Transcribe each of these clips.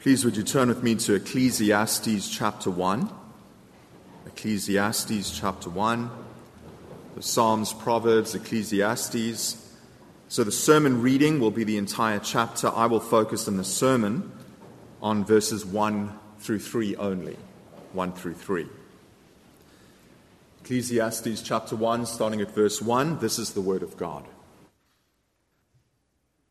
Please, would you turn with me to Ecclesiastes chapter 1? Ecclesiastes chapter 1. The Psalms, Proverbs, Ecclesiastes. So the sermon reading will be the entire chapter. I will focus in the sermon on verses 1 through 3 only. 1 through 3. Ecclesiastes chapter 1, starting at verse 1. This is the word of God.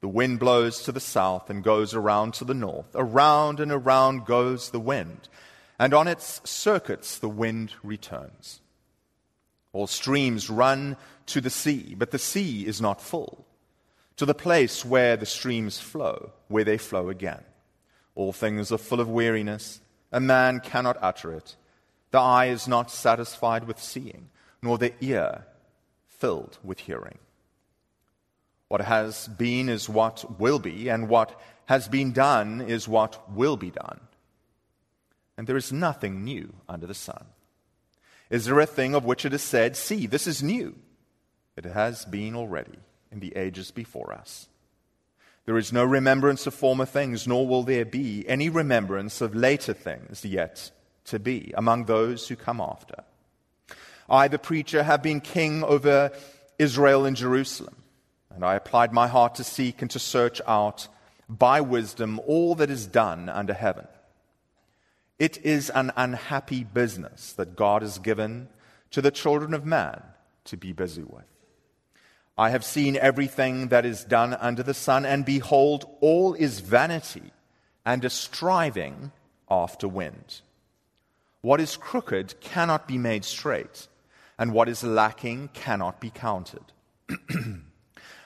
The wind blows to the south and goes around to the north. Around and around goes the wind, and on its circuits the wind returns. All streams run to the sea, but the sea is not full. To the place where the streams flow, where they flow again. All things are full of weariness, a man cannot utter it. The eye is not satisfied with seeing, nor the ear filled with hearing. What has been is what will be, and what has been done is what will be done. And there is nothing new under the sun. Is there a thing of which it is said, See, this is new? It has been already in the ages before us. There is no remembrance of former things, nor will there be any remembrance of later things yet to be among those who come after. I, the preacher, have been king over Israel and Jerusalem. And I applied my heart to seek and to search out by wisdom all that is done under heaven. It is an unhappy business that God has given to the children of man to be busy with. I have seen everything that is done under the sun, and behold, all is vanity and a striving after wind. What is crooked cannot be made straight, and what is lacking cannot be counted.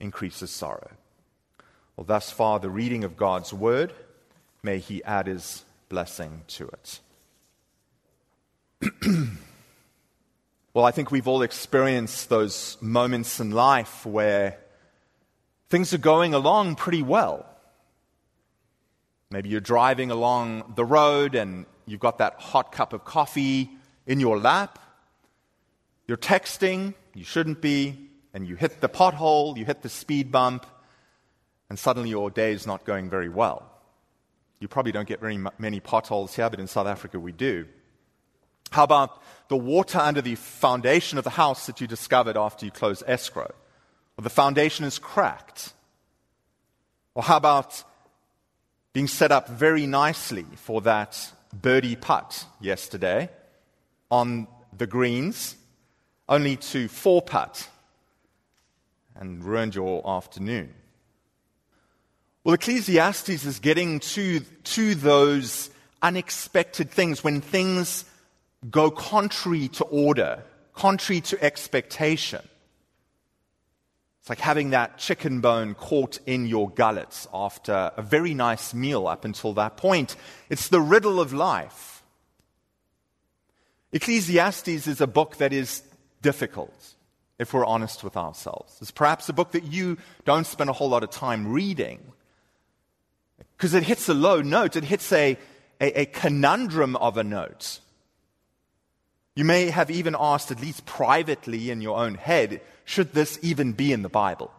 increases sorrow. Well, thus far, the reading of God's word. May he add his blessing to it. well, I think we've all experienced those moments in life where things are going along pretty well. Maybe you're driving along the road and you've got that hot cup of coffee in your lap. You're texting, you shouldn't be and you hit the pothole, you hit the speed bump, and suddenly your day is not going very well. You probably don't get very many potholes here, but in South Africa we do. How about the water under the foundation of the house that you discovered after you closed escrow? Or the foundation is cracked? Or how about being set up very nicely for that birdie putt yesterday on the greens, only to four putt and ruined your afternoon. Well, Ecclesiastes is getting to, to those unexpected things when things go contrary to order, contrary to expectation. It's like having that chicken bone caught in your gullets after a very nice meal up until that point. It's the riddle of life. Ecclesiastes is a book that is difficult if we're honest with ourselves. It's perhaps a book that you don't spend a whole lot of time reading because it hits a low note, it hits a, a, a, conundrum of a note. You may have even asked, at least privately in your own head, should this even be in the Bible?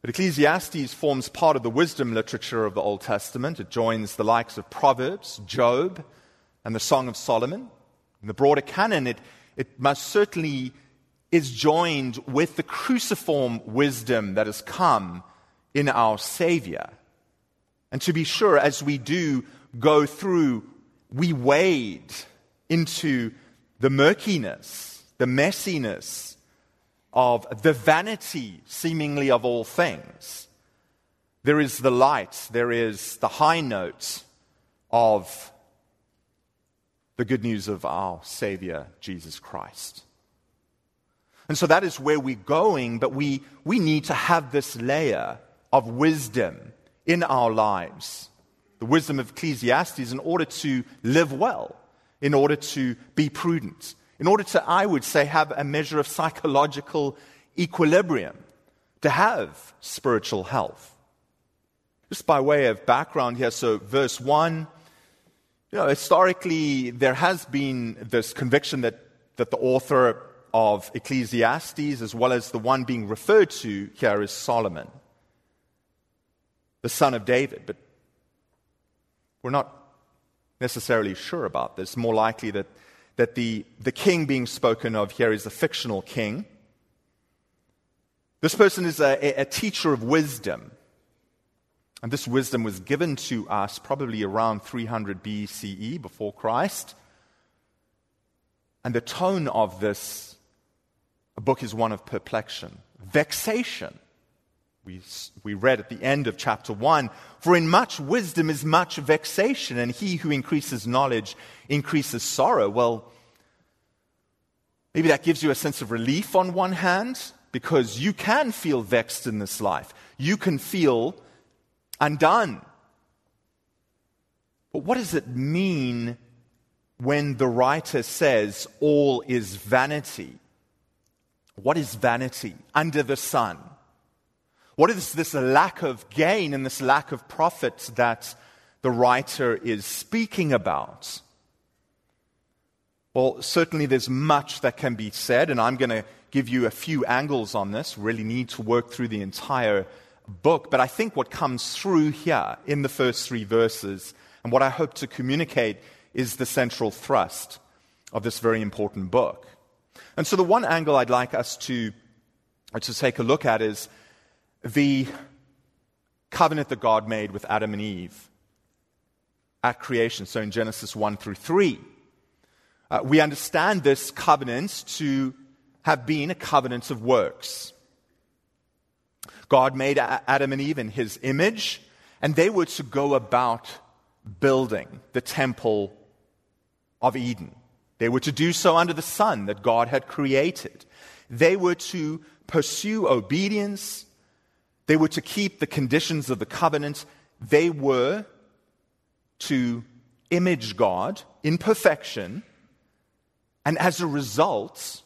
But Ecclesiastes forms part of the wisdom literature of the Old Testament. It joins the likes of Proverbs, Job, and the Song of Solomon. In the broader canon, it, it most certainly is joined with the cruciform wisdom that has come in our Savior. And to be sure, as we do go through, we wade into the murkiness, the messiness of the vanity, seemingly, of all things. There is the light, there is the high note of the good news of our Savior, Jesus Christ. And so that is where we're going, but we, we need to have this layer of wisdom in our lives. The wisdom of Ecclesiastes in order to live well, in order to be prudent, in order to, I would say, have a measure of psychological equilibrium, to have spiritual health. Just by way of background here, so verse 1, you know, historically, there has been this conviction that, that the author of Ecclesiastes, as well as the one being referred to here, is Solomon, the son of David. But we're not necessarily sure about this. More likely that, that the, the king being spoken of here is a fictional king. This person is a, a teacher of wisdom. And this wisdom was given to us probably around 300 BCE, before Christ. And the tone of this book is one of perplexion, vexation. We, we read at the end of chapter 1 For in much wisdom is much vexation, and he who increases knowledge increases sorrow. Well, maybe that gives you a sense of relief on one hand, because you can feel vexed in this life. You can feel undone. But what does it mean when the writer says all is vanity? What is vanity under the sun? What is this lack of gain and this lack of profit that the writer is speaking about? Well, certainly there's much that can be said, and I'm going to give you a few angles on this. Really need to work through the entire book. But I think what comes through here in the first three verses, and what I hope to communicate, is the central thrust of this very important book. And so, the one angle I'd like us to, to take a look at is the covenant that God made with Adam and Eve at creation. So, in Genesis 1 through 3, uh, we understand this covenant to have been a covenant of works. God made Adam and Eve in his image, and they were to go about building the temple of Eden. They were to do so under the sun that God had created. They were to pursue obedience. They were to keep the conditions of the covenant. They were to image God in perfection. And as a result,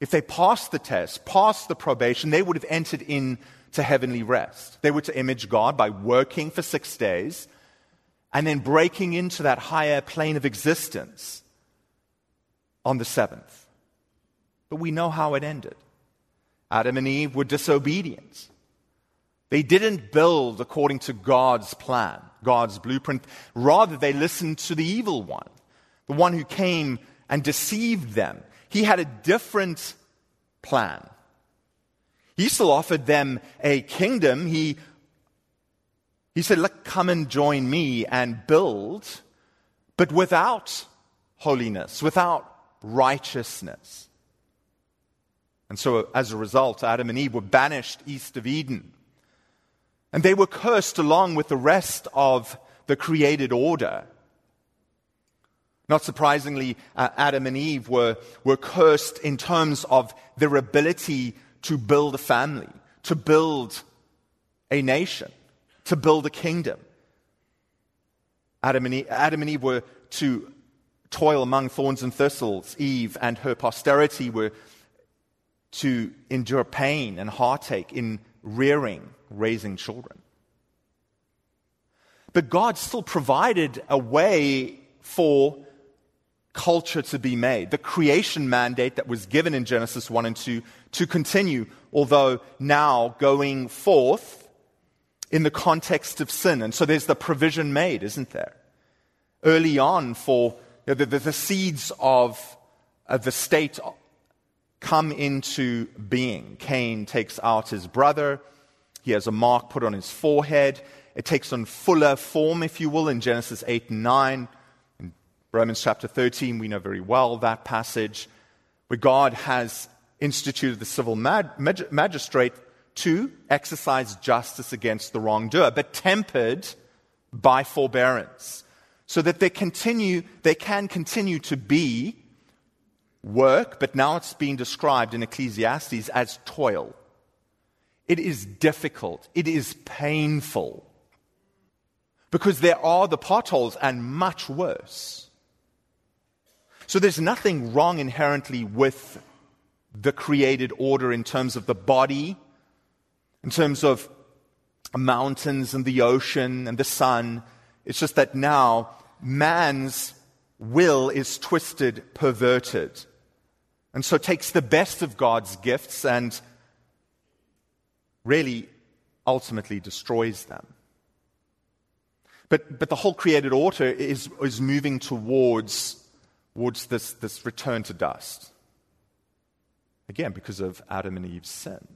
if they passed the test, passed the probation, they would have entered into heavenly rest. They were to image God by working for six days and then breaking into that higher plane of existence on the seventh. But we know how it ended. Adam and Eve were disobedient. They didn't build according to God's plan, God's blueprint. Rather, they listened to the evil one, the one who came and deceived them he had a different plan. He still offered them a kingdom. He, he said, Look, come and join me and build, but without holiness, without righteousness. And so, as a result, Adam and Eve were banished east of Eden. And they were cursed along with the rest of the created order. Not surprisingly, uh, Adam and Eve were, were cursed in terms of their ability to build a family, to build a nation, to build a kingdom. Adam and Eve, Adam and Eve were to toil among thorns and thistles. Eve and her posterity were to endure pain and heartache in rearing, raising children. But God still provided a way for culture to be made, the creation mandate that was given in Genesis 1 and 2 to continue, although now going forth in the context of sin. And so there's the provision made, isn't there? Early on, for know, the, the, seeds of, of the state come into being. Cain takes out his brother, he has a mark put on his forehead, It takes on fuller form, if you will, in Genesis 8 and 9. Romans chapter 13, we know very well that passage where God has instituted the civil mag- magistrate to exercise justice against the wrongdoer, but tempered by forbearance, so that they continue, they can continue to be work, but now it's being described in Ecclesiastes as toil. It is difficult. It is painful. Because there are the potholes and much worse. So there's nothing wrong inherently with the created order in terms of the body, in terms of mountains and the ocean and the sun. It's just that now man's will is twisted, perverted. And so takes the best of God's gifts and really ultimately destroys them. But, but the whole created order is, is moving towards, towards this, this return to dust. Again, because of Adam and Eve's sin.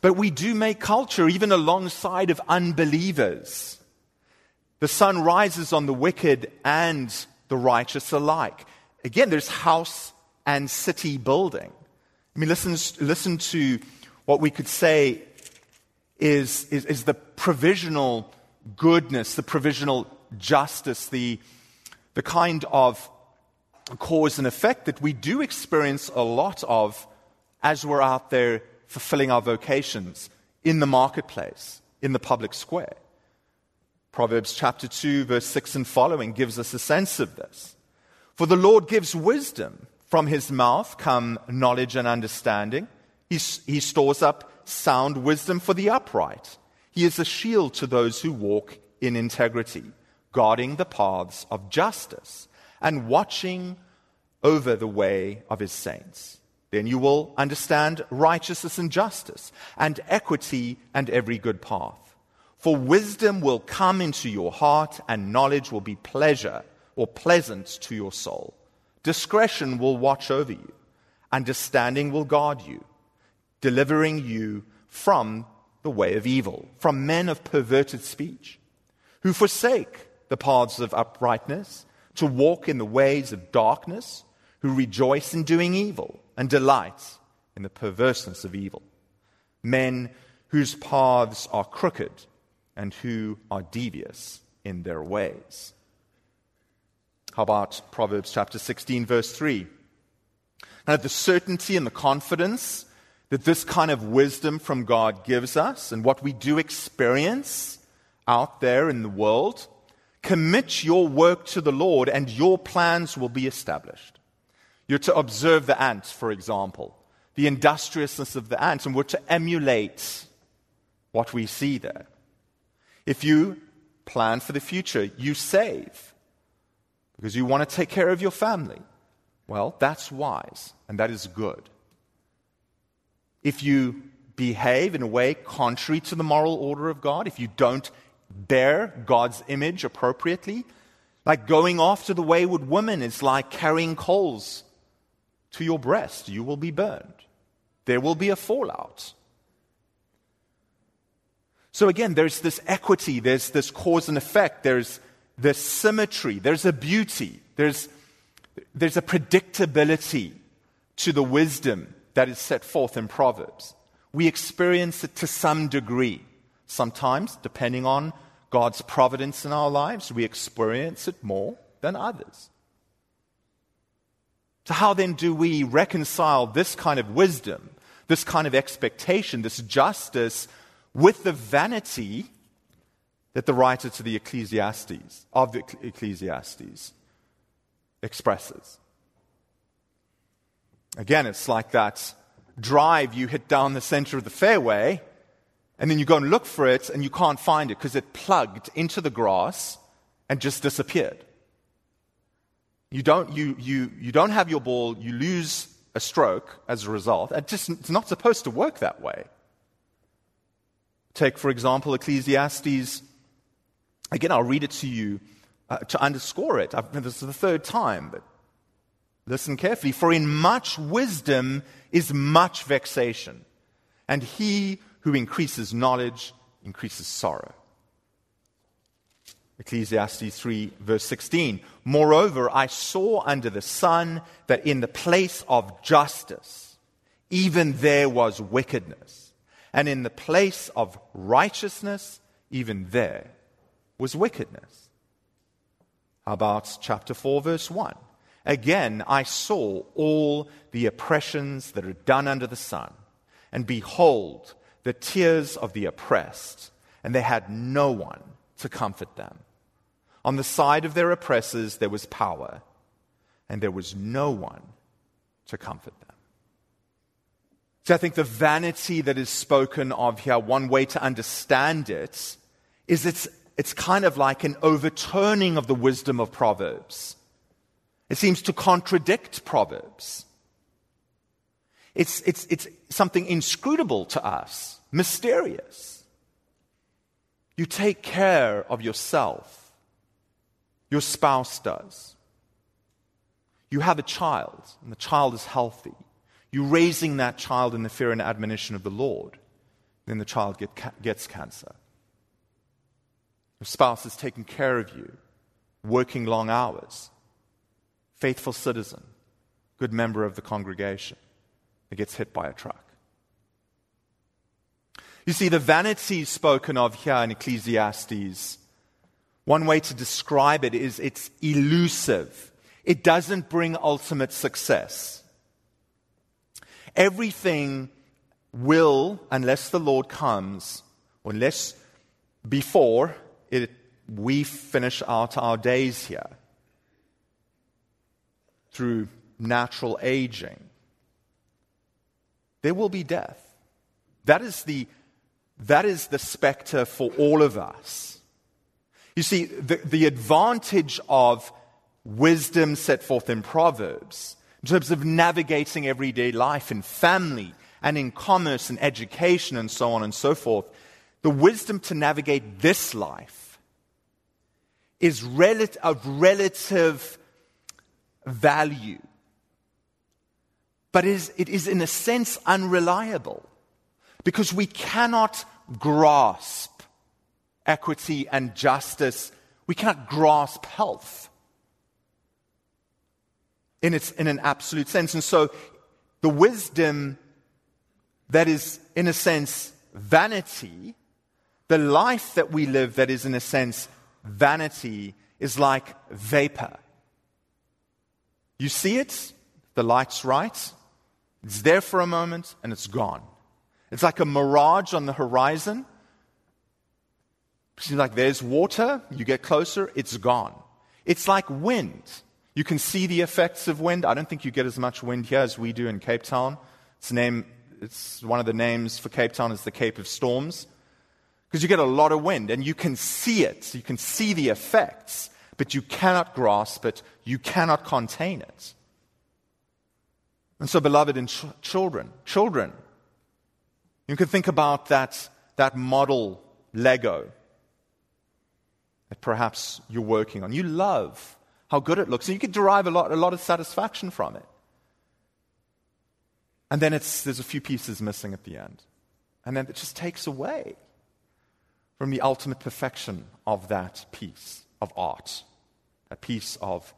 But we do make culture even alongside of unbelievers. The sun rises on the wicked and the righteous alike. Again, there's house and city building. I mean, listen, listen to what we could say is, is, is the provisional goodness, the provisional justice, the, the kind of cause and effect that we do experience a lot of as we're out there fulfilling our vocations in the marketplace, in the public square. Proverbs chapter 2, verse 6 and following gives us a sense of this. For the Lord gives wisdom. From his mouth come knowledge and understanding. He, he stores up sound wisdom for the upright. He is a shield to those who walk in integrity, guarding the paths of justice and watching over the way of his saints. Then you will understand righteousness and justice, and equity and every good path. For wisdom will come into your heart, and knowledge will be pleasure or pleasant to your soul. Discretion will watch over you, understanding will guard you, delivering you from the way of evil, from men of perverted speech, who forsake the paths of uprightness to walk in the ways of darkness, who rejoice in doing evil and delight in the perverseness of evil. Men whose paths are crooked and who are devious in their ways. How about Proverbs chapter 16, verse 3? Now, the certainty and the confidence that this kind of wisdom from God gives us and what we do experience out there in the world, commit your work to the Lord and your plans will be established. You're to observe the ants, for example, the industriousness of the ants, and we're to emulate what we see there. If you plan for the future, you save because you want to take care of your family. Well, that's wise and that is good. If you behave in a way contrary to the moral order of God, if you don't bear God's image appropriately, like going after the wayward woman is like carrying coals to your breast. You will be burned. There will be a fallout. So again, there's this equity, there's this cause and effect, there's this symmetry, there's a beauty, there's, there's a predictability to the wisdom that is set forth in Proverbs. We experience it to some degree. Sometimes, depending on God's providence in our lives, we experience it more than others. So, how then do we reconcile this kind of wisdom, this kind of expectation, this justice with the vanity that the writer to the Ecclesiastes, of the Ecclesiastes, expresses? Again, it's like that drive you hit down the center of the fairway, and then you go and look for it, and you can't find it because it plugged into the grass and just disappeared. You don't, you, you, you don't have your ball, you lose a stroke as a result. It just, it's not supposed to work that way. Take, for example, Ecclesiastes. Again, I'll read it to you uh, to underscore it. I've, this is the third time, but listen carefully. For in much wisdom is much vexation, and he who increases knowledge increases sorrow. Ecclesiastes 3, verse 16. Moreover, I saw under the sun that in the place of justice, even there was wickedness. And in the place of righteousness, even there was wickedness. How about chapter 4, verse 1? Again, I saw all the oppressions that are done under the sun, and behold, the tears of the oppressed, and they had no one to comfort them. On the side of their oppressors, there was power, and there was no one to comfort them. So I think the vanity that is spoken of here, one way to understand it is it's, it's kind of like an overturning of the wisdom of Proverbs. It seems to contradict Proverbs. It's, it's, it's something inscrutable to us, mysterious. You take care of yourself, your spouse does. You have a child, and the child is healthy. You're raising that child in the fear and admonition of the Lord. Then the child get, gets cancer. Your spouse is taking care of you, working long hours, faithful citizen, good member of the congregation that gets hit by a truck. You see, the vanity spoken of here in Ecclesiastes, one way to describe it is it's elusive. It doesn't bring ultimate success. Everything will, unless the Lord comes, or unless before it, we finish out our days here through natural aging, there will be death. That is the, that is the specter for all of us. You see, the, the advantage of wisdom set forth in Proverbs in terms of navigating everyday life in family and in commerce and education and so on and so forth, the wisdom to navigate this life is rel- of relative value. But it is, it is, in a sense, unreliable because we cannot grasp equity and justice. We cannot grasp health in, its, in an absolute sense. And so the wisdom that is, in a sense, vanity, the life that we live that is, in a sense, vanity, is like vapor. You see it, the light's right, it's there for a moment, and it's gone. It's like a mirage on the horizon. Seems like there's water, you get closer, it's gone. It's like wind. You can see the effects of wind. I don't think you get as much wind here as we do in Cape Town. It's, name, it's one of the names for Cape Town is the Cape of Storms. Because you get a lot of wind and you can see it. You can see the effects, but you cannot grasp it. You cannot contain it. And so, beloved, in ch- children, children, you can think about that, that model Lego that perhaps you're working on. You love how good it looks. And you can derive a lot, a lot of satisfaction from it. And then it's, there's a few pieces missing at the end. And then it just takes away from the ultimate perfection of that piece of art, a piece of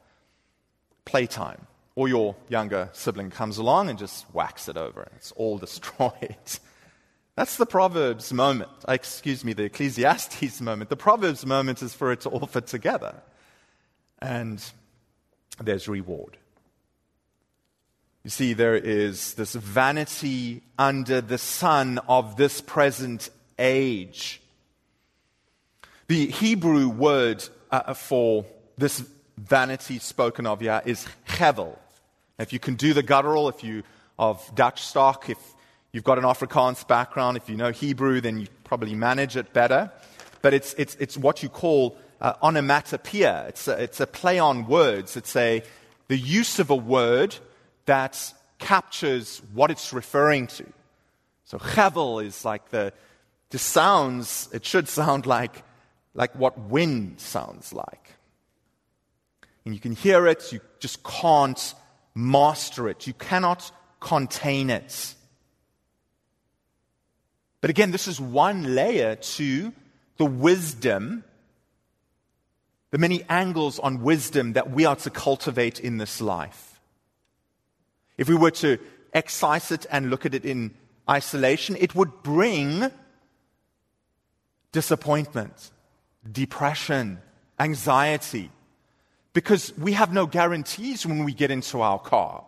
playtime. Or your younger sibling comes along and just whacks it over and it's all destroyed. That's the Proverbs moment. Excuse me, the Ecclesiastes moment. The Proverbs moment is for it to all fit together and there's reward. You see, there is this vanity under the sun of this present age. The Hebrew word uh, for this vanity spoken of here is chevel. If you can do the guttural, if you of Dutch stock, if you've got an Afrikaans background, if you know Hebrew, then you probably manage it better. But it's, it's, it's what you call uh, onomatopoeia. It's a, it's a play on words. It's a, the use of a word that captures what it's referring to. So chevel is like the, the sounds, it should sound like, like what wind sounds like. And you can hear it, you just can't master it. You cannot contain it. But again, this is one layer to the wisdom the many angles on wisdom that we are to cultivate in this life. If we were to excise it and look at it in isolation, it would bring disappointment, depression, anxiety, because we have no guarantees when we get into our car.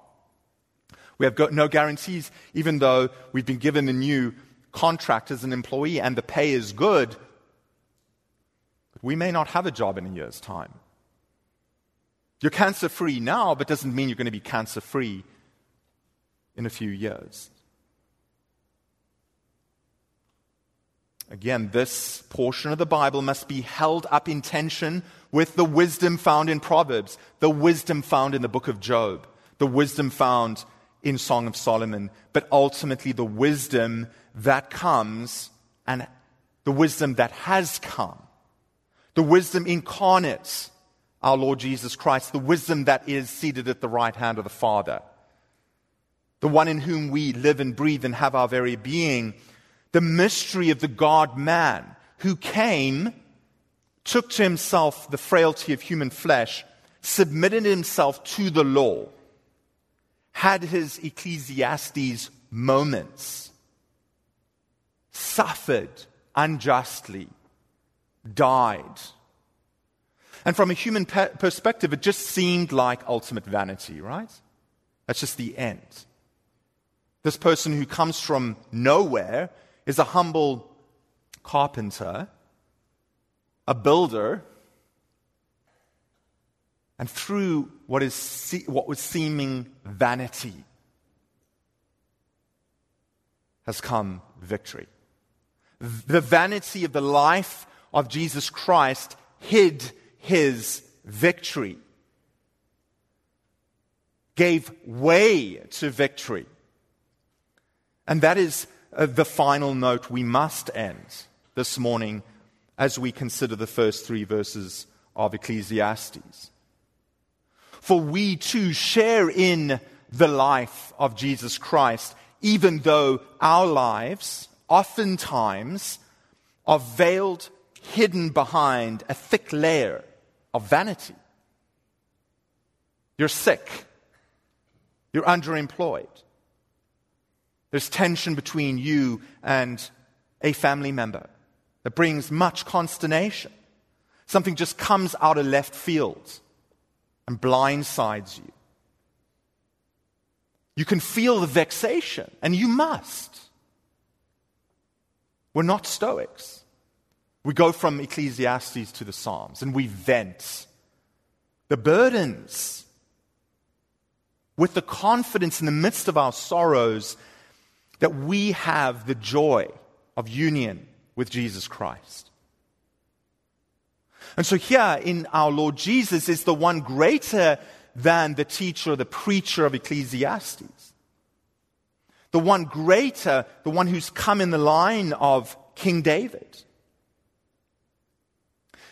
We have got no guarantees, even though we've been given a new contract as an employee and the pay is good. We may not have a job in a year's time. You're cancer free now, but doesn't mean you're going to be cancer free in a few years. Again, this portion of the Bible must be held up in tension with the wisdom found in Proverbs, the wisdom found in the book of Job, the wisdom found in Song of Solomon, but ultimately the wisdom that comes and the wisdom that has come, the wisdom incarnate, our Lord Jesus Christ, the wisdom that is seated at the right hand of the Father, the one in whom we live and breathe and have our very being the mystery of the God man who came, took to himself the frailty of human flesh, submitted himself to the law, had his Ecclesiastes moments, suffered unjustly, died. And from a human pe- perspective, it just seemed like ultimate vanity, right? That's just the end. This person who comes from nowhere is a humble carpenter, a builder, and through what, is, what was seeming vanity has come victory. The vanity of the life of Jesus Christ hid his victory, gave way to victory. And that is uh, the final note we must end this morning as we consider the first three verses of Ecclesiastes. For we too share in the life of Jesus Christ, even though our lives oftentimes are veiled, hidden behind a thick layer of vanity. You're sick. You're underemployed. There's tension between you and a family member that brings much consternation. Something just comes out of left field and blindsides you. You can feel the vexation, and you must. We're not Stoics. We go from Ecclesiastes to the Psalms and we vent the burdens with the confidence in the midst of our sorrows that we have the joy of union with Jesus Christ. And so here in our Lord Jesus is the one greater than the teacher the preacher of Ecclesiastes. The one greater, the one who's come in the line of King David.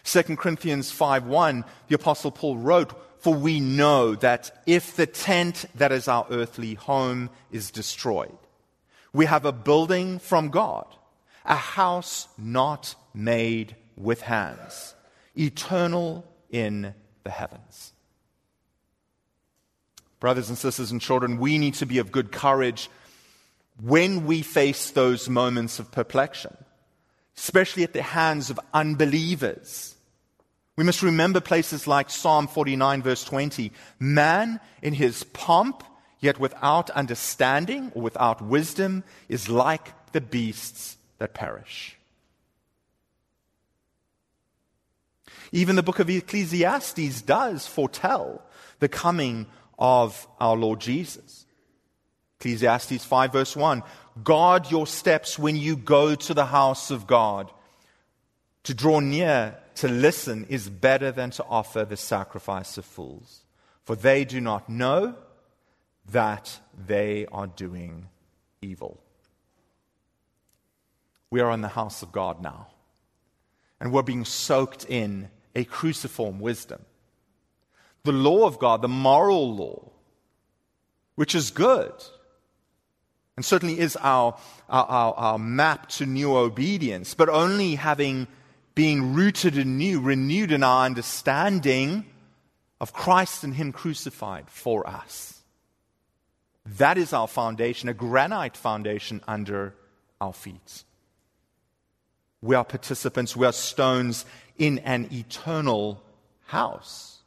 2 Corinthians 5:1 the apostle Paul wrote for we know that if the tent that is our earthly home is destroyed we have a building from God, a house not made with hands, eternal in the heavens. Brothers and sisters and children, we need to be of good courage when we face those moments of perplexion, especially at the hands of unbelievers. We must remember places like Psalm 49, verse 20. Man, in his pomp yet without understanding or without wisdom is like the beasts that perish. Even the book of Ecclesiastes does foretell the coming of our Lord Jesus. Ecclesiastes 5, verse 1 Guard your steps when you go to the house of God. To draw near to listen is better than to offer the sacrifice of fools, for they do not know that they are doing evil. We are in the house of God now, and we're being soaked in a cruciform wisdom. The law of God, the moral law, which is good, and certainly is our, our, our, our map to new obedience, but only having being rooted anew, renewed in our understanding of Christ and Him crucified for us. That is our foundation, a granite foundation under our feet. We are participants, we are stones in an eternal house.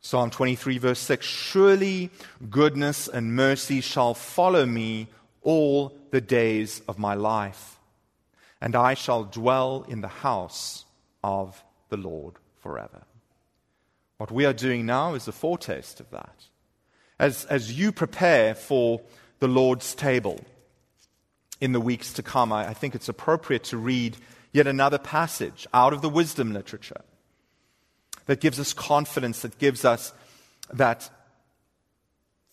Psalm 23, verse 6 Surely goodness and mercy shall follow me all the days of my life, and I shall dwell in the house of the Lord forever. What we are doing now is a foretaste of that. As, as you prepare for the Lord's table in the weeks to come, I, I think it's appropriate to read yet another passage out of the wisdom literature that gives us confidence, that gives us that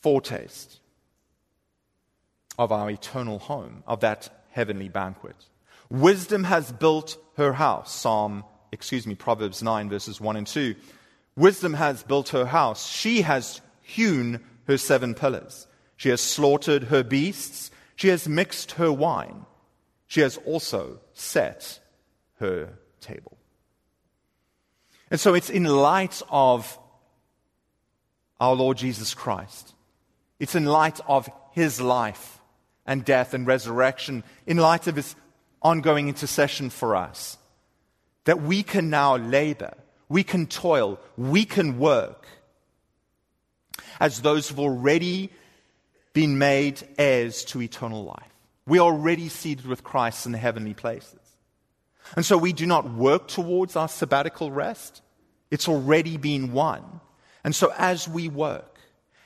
foretaste of our eternal home, of that heavenly banquet. Wisdom has built her house. Psalm, excuse me, Proverbs 9, verses 1 and 2. Wisdom has built her house. She has hewn her seven pillars. She has slaughtered her beasts. She has mixed her wine. She has also set her table. And so it's in light of our Lord Jesus Christ. It's in light of his life and death and resurrection, in light of his ongoing intercession for us, that we can now labor, we can toil, we can work as those who've already been made heirs to eternal life. We are already seated with Christ in the heavenly places. And so we do not work towards our sabbatical rest. It's already been won. And so as we work,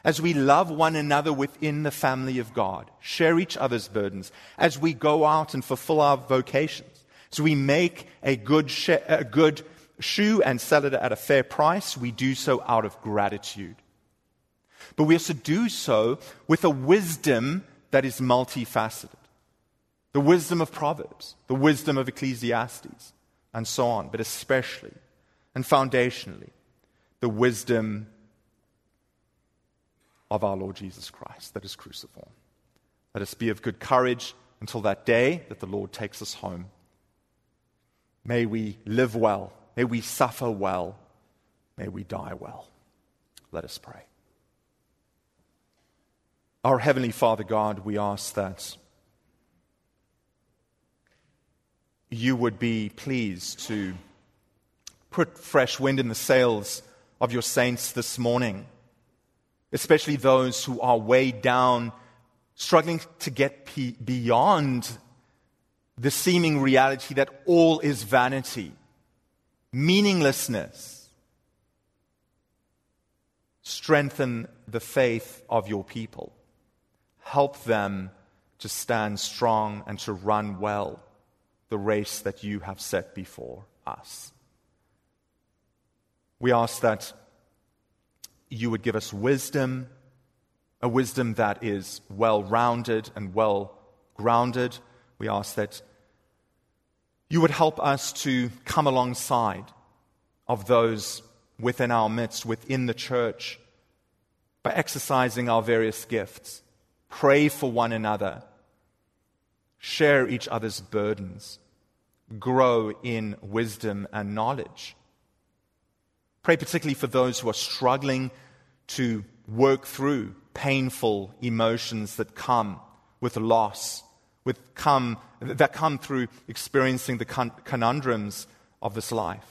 as we love one another within the family of God, share each other's burdens, as we go out and fulfill our vocations, as we make a good, a good shoe and sell it at a fair price, we do so out of gratitude. But we also do so with a wisdom that is multifaceted the wisdom of Proverbs, the wisdom of Ecclesiastes, and so on, but especially and foundationally, the wisdom of our Lord Jesus Christ that is cruciform. Let us be of good courage until that day that the Lord takes us home. May we live well. May we suffer well. May we die well. Let us pray. Our Heavenly Father God, we ask that you would be pleased to put fresh wind in the sails of your saints this morning, especially those who are weighed down, struggling to get beyond the seeming reality that all is vanity, meaninglessness. Strengthen the faith of your people. Help them to stand strong and to run well the race that you have set before us. We ask that you would give us wisdom, a wisdom that is well rounded and well grounded. We ask that you would help us to come alongside of those within our midst, within the church, by exercising our various gifts. Pray for one another share each other's burdens, grow in wisdom and knowledge. Pray particularly for those who are struggling to work through painful emotions that come with loss, with come, that come through experiencing the conundrums of this life.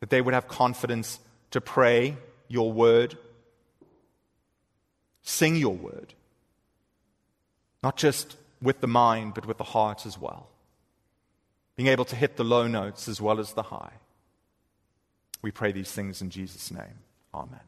That they would have confidence to pray your word, sing your word, not just with the mind, but with the heart as well. Being able to hit the low notes as well as the high. We pray these things in Jesus' name. Amen.